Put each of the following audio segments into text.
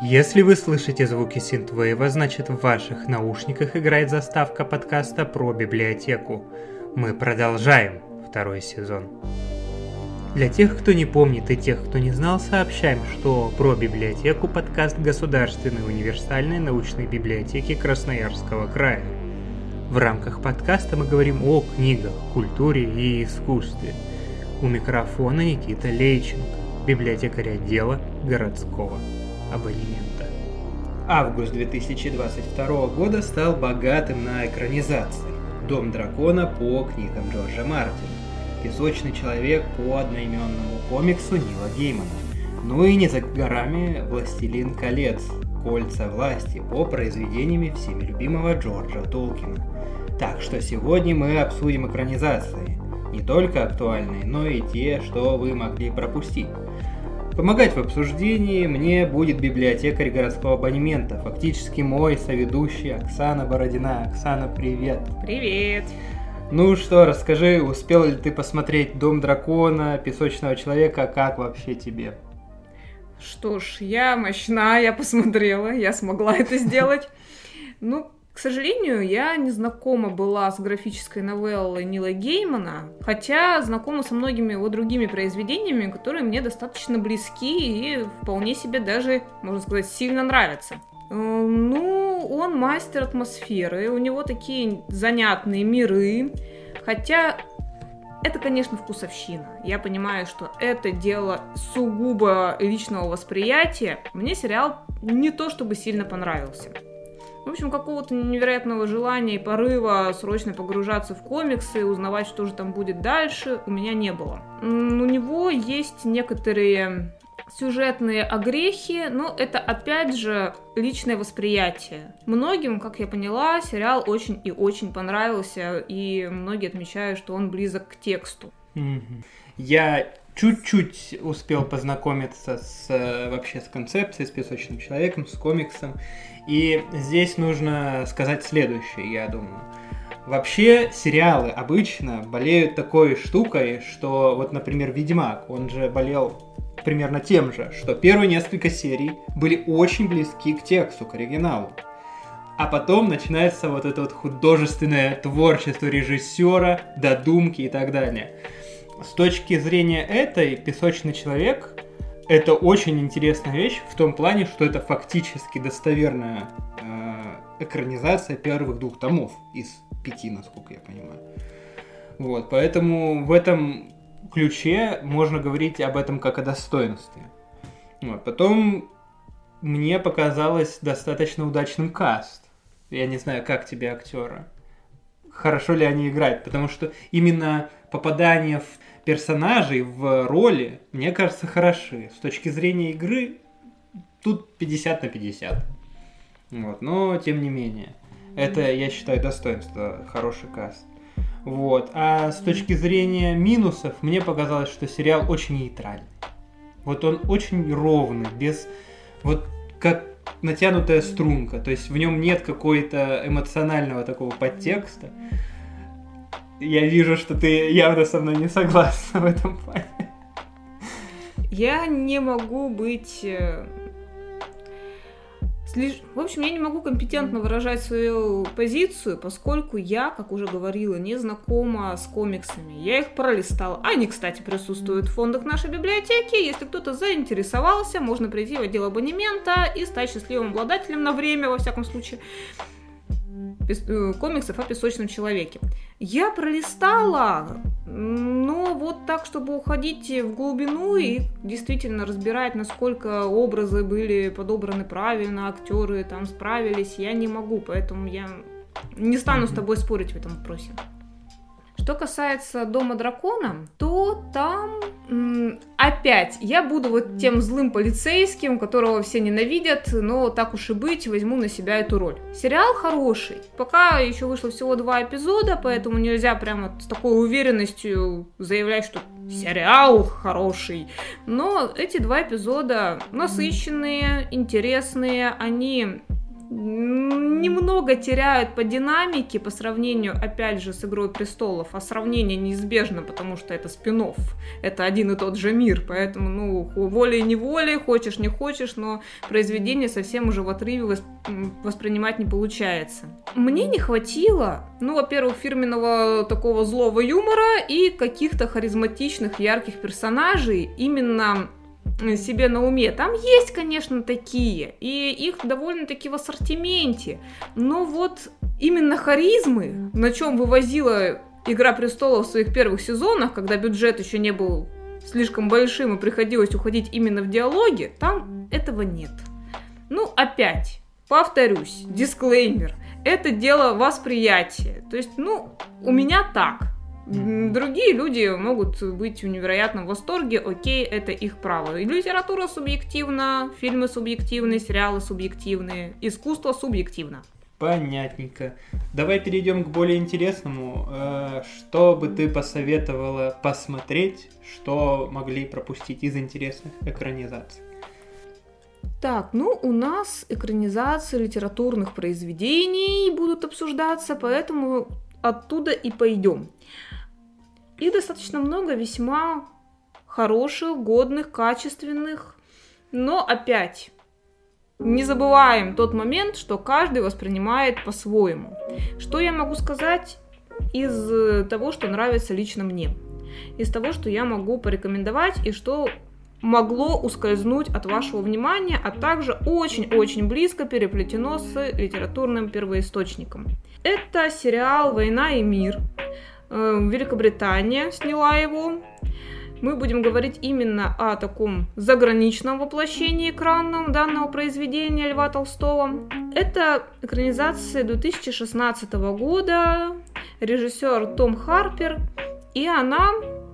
Если вы слышите звуки синтвейва, значит в ваших наушниках играет заставка подкаста про библиотеку. Мы продолжаем второй сезон. Для тех, кто не помнит и тех, кто не знал, сообщаем, что про библиотеку подкаст Государственной универсальной научной библиотеки Красноярского края. В рамках подкаста мы говорим о книгах, культуре и искусстве. У микрофона Никита Лейченко, библиотекарь отдела городского абонемента. Август 2022 года стал богатым на экранизации. «Дом дракона» по книгам Джорджа Мартина, «Песочный человек» по одноименному комиксу Нила Геймана. Ну и не за горами «Властелин колец», «Кольца власти» по произведениями всеми любимого Джорджа Толкина. Так что сегодня мы обсудим экранизации. Не только актуальные, но и те, что вы могли пропустить. Помогать в обсуждении мне будет библиотекарь городского абонемента, фактически мой соведущий Оксана Бородина. Оксана, привет! Привет! Ну что, расскажи, успел ли ты посмотреть «Дом дракона», «Песочного человека», как вообще тебе? Что ж, я мощна, я посмотрела, я смогла это сделать. Ну, к сожалению, я не знакома была с графической новеллой Нила Геймана, хотя знакома со многими его другими произведениями, которые мне достаточно близки и вполне себе даже, можно сказать, сильно нравятся. Э, ну, он мастер атмосферы, у него такие занятные миры, хотя это, конечно, вкусовщина. Я понимаю, что это дело сугубо личного восприятия. Мне сериал не то чтобы сильно понравился. В общем, какого-то невероятного желания и порыва срочно погружаться в комиксы, узнавать, что же там будет дальше, у меня не было. У него есть некоторые сюжетные огрехи, но это опять же личное восприятие. Многим, как я поняла, сериал очень и очень понравился, и многие отмечают, что он близок к тексту. Я чуть-чуть успел познакомиться с э, вообще с концепцией, с песочным человеком, с комиксом. И здесь нужно сказать следующее, я думаю. Вообще сериалы обычно болеют такой штукой, что вот, например, Ведьмак, он же болел примерно тем же, что первые несколько серий были очень близки к тексту, к оригиналу. А потом начинается вот это вот художественное творчество режиссера, додумки и так далее. С точки зрения этой, «Песочный человек» это очень интересная вещь в том плане, что это фактически достоверная э, экранизация первых двух томов из пяти, насколько я понимаю. Вот, поэтому в этом ключе можно говорить об этом как о достоинстве. Вот, потом мне показалось достаточно удачным каст. Я не знаю, как тебе актеры. Хорошо ли они играют, потому что именно попадание в персонажей в роли, мне кажется, хороши. С точки зрения игры, тут 50 на 50. Вот, но тем не менее. Это, я считаю, достоинство, хороший каст. Вот. А с точки зрения минусов, мне показалось, что сериал очень нейтральный. Вот он очень ровный, без... Вот как натянутая струнка. То есть в нем нет какой-то эмоционального такого подтекста я вижу, что ты явно со мной не согласна в этом плане. Я не могу быть... Э, в общем, я не могу компетентно выражать свою позицию, поскольку я, как уже говорила, не знакома с комиксами. Я их пролистала. Они, кстати, присутствуют в фондах нашей библиотеки. Если кто-то заинтересовался, можно прийти в отдел абонемента и стать счастливым обладателем на время, во всяком случае. Э, комиксов о песочном человеке. Я пролистала, но вот так, чтобы уходить в глубину и действительно разбирать, насколько образы были подобраны правильно, актеры там справились, я не могу, поэтому я не стану с тобой спорить в этом вопросе. Что касается Дома дракона, то там опять я буду вот тем злым полицейским, которого все ненавидят, но так уж и быть, возьму на себя эту роль. Сериал хороший. Пока еще вышло всего два эпизода, поэтому нельзя прямо с такой уверенностью заявлять, что сериал хороший. Но эти два эпизода насыщенные, интересные, они немного теряют по динамике по сравнению, опять же, с «Игрой престолов», а сравнение неизбежно, потому что это спин это один и тот же мир, поэтому, ну, волей-неволей, хочешь не хочешь, но произведение совсем уже в отрыве воспринимать не получается. Мне не хватило, ну, во-первых, фирменного такого злого юмора и каких-то харизматичных, ярких персонажей, именно себе на уме. Там есть, конечно, такие, и их довольно-таки в ассортименте. Но вот именно харизмы, на чем вывозила Игра престолов в своих первых сезонах, когда бюджет еще не был слишком большим и приходилось уходить именно в диалоги, там этого нет. Ну, опять, повторюсь, дисклеймер. Это дело восприятия. То есть, ну, у меня так. Другие люди могут быть в невероятном восторге, окей, это их право. И литература субъективна, фильмы субъективны, сериалы субъективные, искусство субъективно. Понятненько. Давай перейдем к более интересному. Э, что бы ты посоветовала посмотреть, что могли пропустить из интересных экранизаций? Так, ну у нас экранизации литературных произведений будут обсуждаться, поэтому оттуда и пойдем. Их достаточно много весьма хороших, годных, качественных, но опять не забываем тот момент, что каждый воспринимает по-своему. Что я могу сказать из того, что нравится лично мне? Из того, что я могу порекомендовать и что могло ускользнуть от вашего внимания, а также очень-очень близко переплетено с литературным первоисточником. Это сериал «Война и мир», Великобритания сняла его. Мы будем говорить именно о таком заграничном воплощении экранном данного произведения Льва Толстого. Это экранизация 2016 года, режиссер Том Харпер, и она,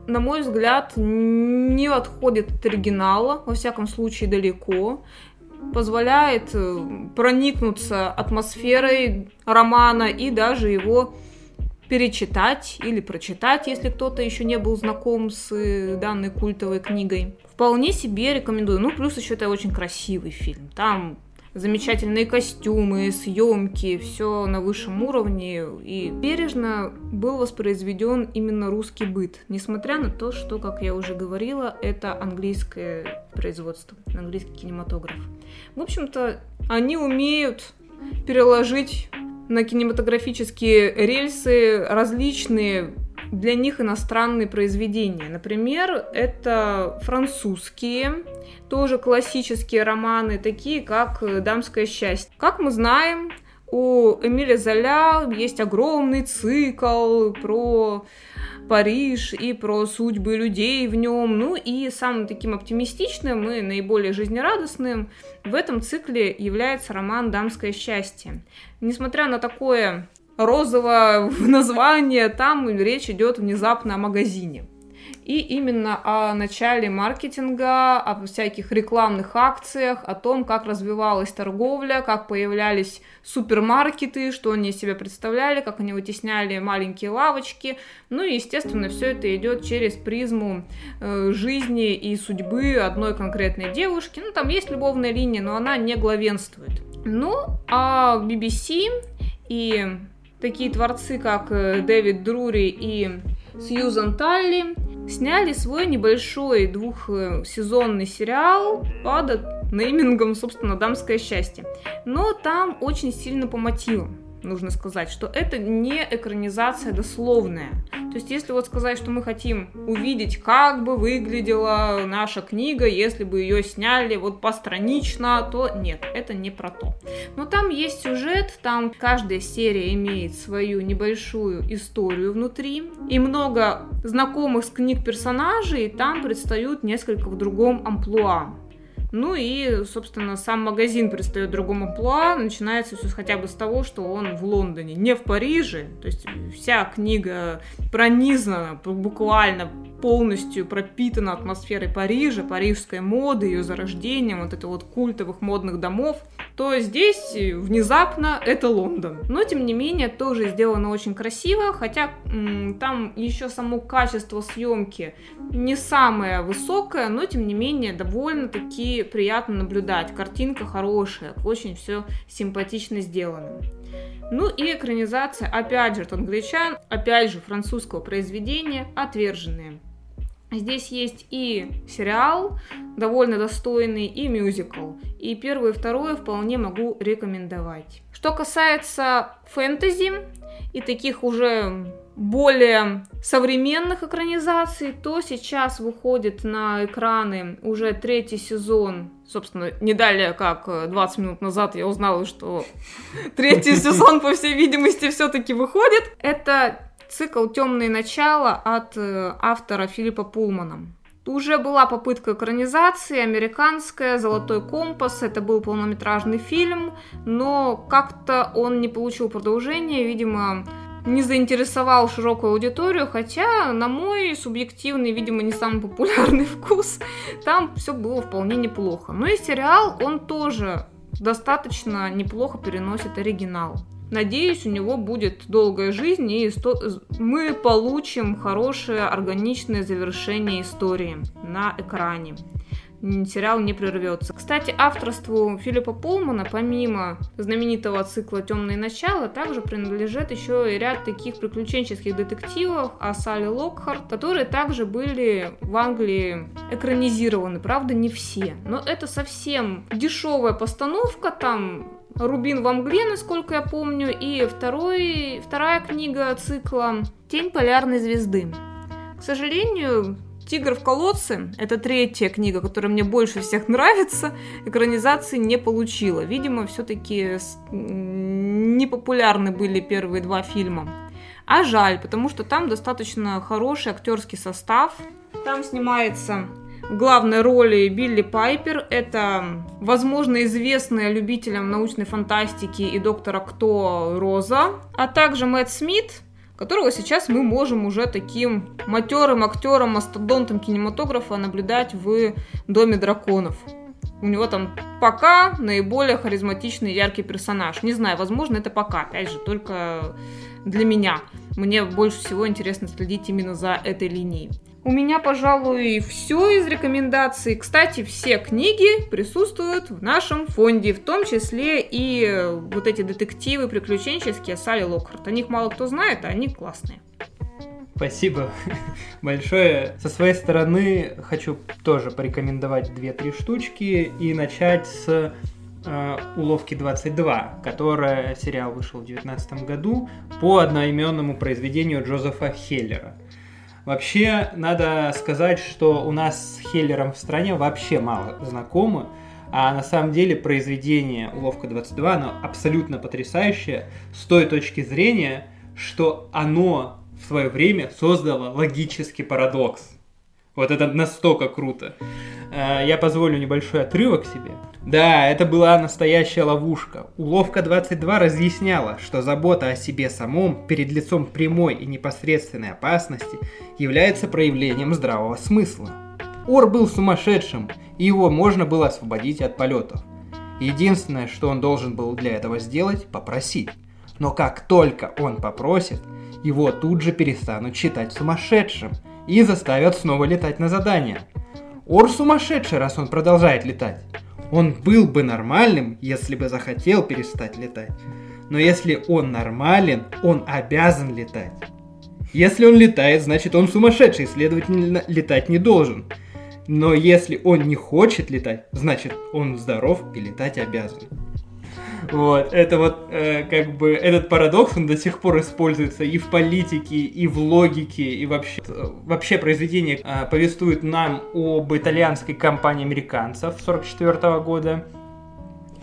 на мой взгляд, не отходит от оригинала, во всяком случае далеко позволяет э, проникнуться атмосферой романа и даже его перечитать или прочитать, если кто-то еще не был знаком с э, данной культовой книгой. Вполне себе рекомендую. Ну, плюс еще это очень красивый фильм. Там замечательные костюмы, съемки, все на высшем уровне. И бережно был воспроизведен именно русский быт, несмотря на то, что, как я уже говорила, это английское производство, английский кинематограф. В общем-то, они умеют переложить на кинематографические рельсы различные для них иностранные произведения. Например, это французские, тоже классические романы, такие как «Дамское счастье». Как мы знаем, у Эмиля Золя есть огромный цикл про Париж и про судьбы людей в нем. Ну и самым таким оптимистичным и наиболее жизнерадостным в этом цикле является роман «Дамское счастье». Несмотря на такое розовое название, там речь идет внезапно о магазине и именно о начале маркетинга, о всяких рекламных акциях, о том, как развивалась торговля, как появлялись супермаркеты, что они из себя представляли, как они вытесняли маленькие лавочки. Ну и, естественно, все это идет через призму э, жизни и судьбы одной конкретной девушки. Ну, там есть любовная линия, но она не главенствует. Ну, а BBC и такие творцы, как э, Дэвид Друри и Сьюзан Талли сняли свой небольшой двухсезонный сериал под неймингом, собственно, «Дамское счастье». Но там очень сильно по мотивам нужно сказать, что это не экранизация дословная. То есть, если вот сказать, что мы хотим увидеть, как бы выглядела наша книга, если бы ее сняли вот постранично, то нет, это не про то. Но там есть сюжет, там каждая серия имеет свою небольшую историю внутри, и много знакомых с книг персонажей там предстают несколько в другом амплуа. Ну и, собственно, сам магазин предстает другому амплуа. Начинается все хотя бы с того, что он в Лондоне, не в Париже. То есть вся книга пронизана буквально полностью пропитана атмосферой Парижа, парижской моды, ее зарождением, вот это вот культовых модных домов, то здесь внезапно это Лондон. Но, тем не менее, тоже сделано очень красиво, хотя там еще само качество съемки не самое высокое, но, тем не менее, довольно-таки приятно наблюдать. Картинка хорошая, очень все симпатично сделано. Ну и экранизация, опять же, от англичан, опять же, французского произведения «Отверженные». Здесь есть и сериал, довольно достойный, и мюзикл. И первое и второе вполне могу рекомендовать. Что касается фэнтези и таких уже более современных экранизаций, то сейчас выходит на экраны уже третий сезон. Собственно, не далее, как 20 минут назад я узнала, что третий сезон, по всей видимости, все-таки выходит. Это цикл «Темные начала» от э, автора Филиппа Пулмана. Уже была попытка экранизации, американская, «Золотой компас», это был полнометражный фильм, но как-то он не получил продолжения, видимо, не заинтересовал широкую аудиторию, хотя, на мой субъективный, видимо, не самый популярный вкус, там все было вполне неплохо. Но и сериал, он тоже достаточно неплохо переносит оригинал. Надеюсь, у него будет долгая жизнь, и мы получим хорошее органичное завершение истории на экране сериал не прервется. Кстати, авторству Филиппа Полмана, помимо знаменитого цикла «Темные начала», также принадлежит еще и ряд таких приключенческих детективов о Салли Локхарт, которые также были в Англии экранизированы. Правда, не все. Но это совсем дешевая постановка, там Рубин в мгле, насколько я помню, и второй, вторая книга цикла «Тень полярной звезды». К сожалению, «Тигр в колодце» — это третья книга, которая мне больше всех нравится, экранизации не получила. Видимо, все-таки непопулярны были первые два фильма. А жаль, потому что там достаточно хороший актерский состав. Там снимается в главной роли Билли Пайпер. Это, возможно, известная любителям научной фантастики и доктора Кто Роза. А также Мэтт Смит, которого сейчас мы можем уже таким матерым актером, мастодонтом кинематографа наблюдать в Доме драконов. У него там пока наиболее харизматичный яркий персонаж. Не знаю, возможно, это пока, опять же, только для меня. Мне больше всего интересно следить именно за этой линией. У меня, пожалуй, все из рекомендаций. Кстати, все книги присутствуют в нашем фонде, в том числе и вот эти детективы приключенческие Салли Локхарт. О них мало кто знает, а они классные. Спасибо большое. Со своей стороны хочу тоже порекомендовать две-три штучки и начать с э, «Уловки 22», которая сериал вышел в 2019 году по одноименному произведению Джозефа Хеллера. Вообще, надо сказать, что у нас с Хеллером в стране вообще мало знакомы, а на самом деле произведение «Уловка 22», оно абсолютно потрясающее с той точки зрения, что оно в свое время создало логический парадокс. Вот это настолько круто. Э, я позволю небольшой отрывок себе. Да, это была настоящая ловушка. Уловка 22 разъясняла, что забота о себе самом перед лицом прямой и непосредственной опасности является проявлением здравого смысла. Ор был сумасшедшим, и его можно было освободить от полетов. Единственное, что он должен был для этого сделать – попросить. Но как только он попросит, его тут же перестанут считать сумасшедшим и заставят снова летать на задание. Ор сумасшедший, раз он продолжает летать. Он был бы нормальным, если бы захотел перестать летать. Но если он нормален, он обязан летать. Если он летает, значит он сумасшедший, следовательно, летать не должен. Но если он не хочет летать, значит он здоров и летать обязан. Вот, это вот э, как бы этот парадокс, он до сих пор используется и в политике, и в логике, и вообще. Вообще произведение э, повествует нам об итальянской кампании американцев 44 года,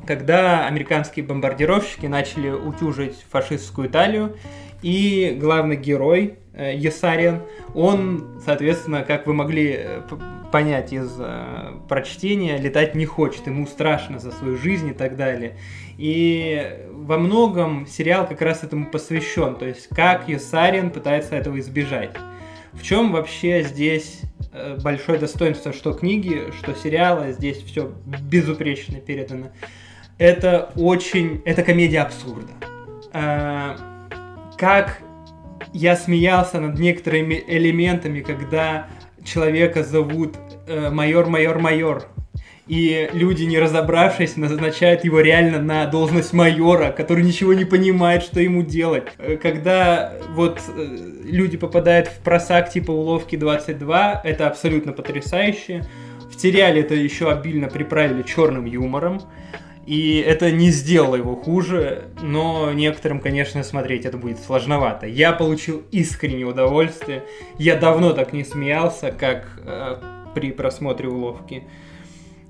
когда американские бомбардировщики начали утюжить фашистскую Италию, и главный герой э, Есариан, он, соответственно, как вы могли э, понять из э, прочтения, летать не хочет, ему страшно за свою жизнь и так далее. И во многом сериал как раз этому посвящен, то есть как Юсарин пытается этого избежать. В чем вообще здесь э, большое достоинство, что книги, что сериала, здесь все безупречно передано. Это очень... Это комедия абсурда. Э, как я смеялся над некоторыми элементами, когда человека зовут э, майор, майор, майор. и люди, не разобравшись, назначают его реально на должность майора, который ничего не понимает, что ему делать. Э, когда вот э, люди попадают в просак типа уловки 22, это абсолютно потрясающе. В сериале это еще обильно приправили черным юмором. И это не сделало его хуже, но некоторым, конечно, смотреть это будет сложновато. Я получил искреннее удовольствие. Я давно так не смеялся, как э, при просмотре уловки.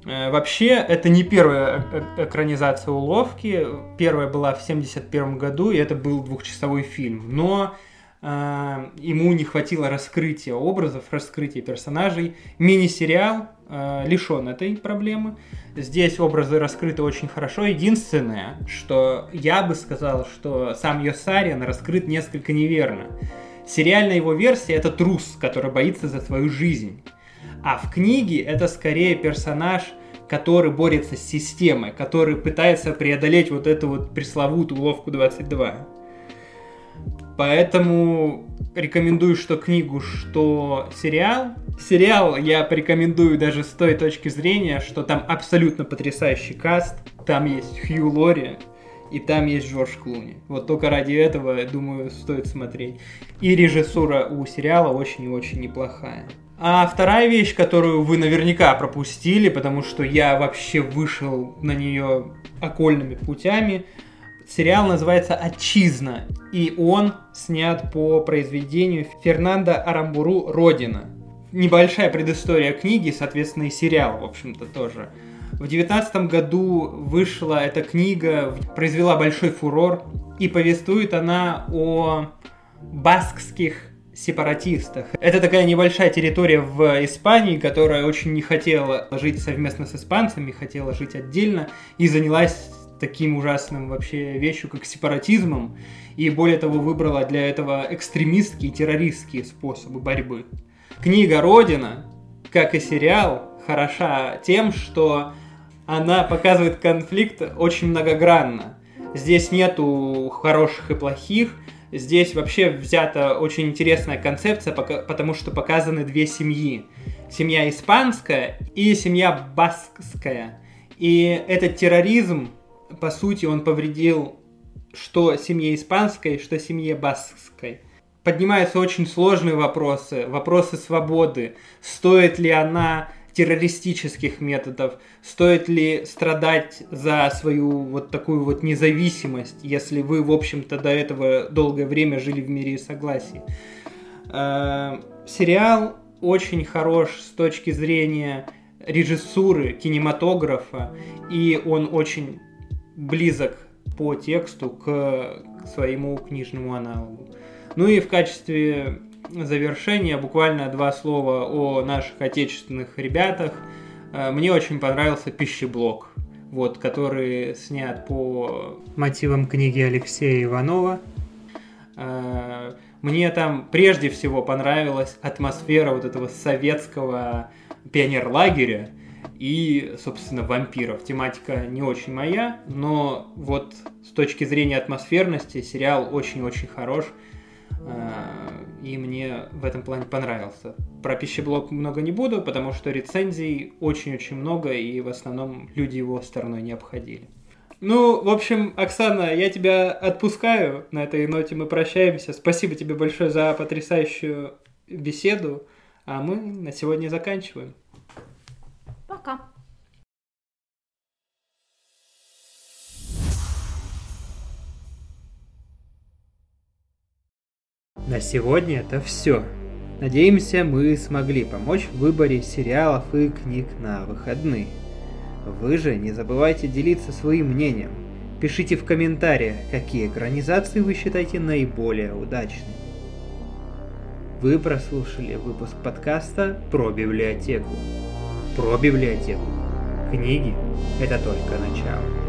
Э, вообще, это не первая э, э, экранизация уловки. Первая была в 1971 году, и это был двухчасовой фильм. Но ему не хватило раскрытия образов, раскрытия персонажей. Мини-сериал э, лишен этой проблемы. Здесь образы раскрыты очень хорошо. Единственное, что я бы сказал, что сам Йосариан раскрыт несколько неверно. Сериальная его версия это трус, который боится за свою жизнь. А в книге это скорее персонаж, который борется с системой, который пытается преодолеть вот эту вот пресловутую уловку 22. Поэтому рекомендую что книгу, что сериал. Сериал я порекомендую даже с той точки зрения, что там абсолютно потрясающий каст. Там есть Хью Лори, и там есть Джордж Клуни. Вот только ради этого, думаю, стоит смотреть. И режиссура у сериала очень и очень неплохая. А вторая вещь, которую вы наверняка пропустили, потому что я вообще вышел на нее окольными путями, сериал называется «Отчизна», и он снят по произведению Фернанда Арамбуру «Родина». Небольшая предыстория книги, соответственно, и сериал, в общем-то, тоже. В девятнадцатом году вышла эта книга, произвела большой фурор, и повествует она о баскских сепаратистах. Это такая небольшая территория в Испании, которая очень не хотела жить совместно с испанцами, хотела жить отдельно и занялась таким ужасным вообще вещью, как сепаратизмом, и более того выбрала для этого экстремистские и террористские способы борьбы. Книга «Родина», как и сериал, хороша тем, что она показывает конфликт очень многогранно. Здесь нету хороших и плохих, Здесь вообще взята очень интересная концепция, потому что показаны две семьи. Семья испанская и семья баскская. И этот терроризм, по сути, он повредил что семье испанской, что семье баскской. Поднимаются очень сложные вопросы, вопросы свободы. Стоит ли она террористических методов, стоит ли страдать за свою вот такую вот независимость, если вы, в общем-то, до этого долгое время жили в мире и согласии. Э, сериал очень хорош с точки зрения режиссуры, кинематографа, и он очень близок по тексту к своему книжному аналогу. Ну и в качестве завершение буквально два слова о наших отечественных ребятах. Э, мне очень понравился пищеблок, вот, который снят по мотивам книги Алексея Иванова. Э, мне там прежде всего понравилась атмосфера вот этого советского пионерлагеря и, собственно, вампиров. Тематика не очень моя, но вот с точки зрения атмосферности сериал очень-очень хорош. Э, и мне в этом плане понравился. Про пищеблок много не буду, потому что рецензий очень-очень много, и в основном люди его стороной не обходили. Ну, в общем, Оксана, я тебя отпускаю. На этой ноте мы прощаемся. Спасибо тебе большое за потрясающую беседу. А мы на сегодня заканчиваем. Пока. На сегодня это все. Надеемся, мы смогли помочь в выборе сериалов и книг на выходные. Вы же не забывайте делиться своим мнением. Пишите в комментариях, какие экранизации вы считаете наиболее удачными. Вы прослушали выпуск подкаста про библиотеку. Про библиотеку. Книги – это только начало.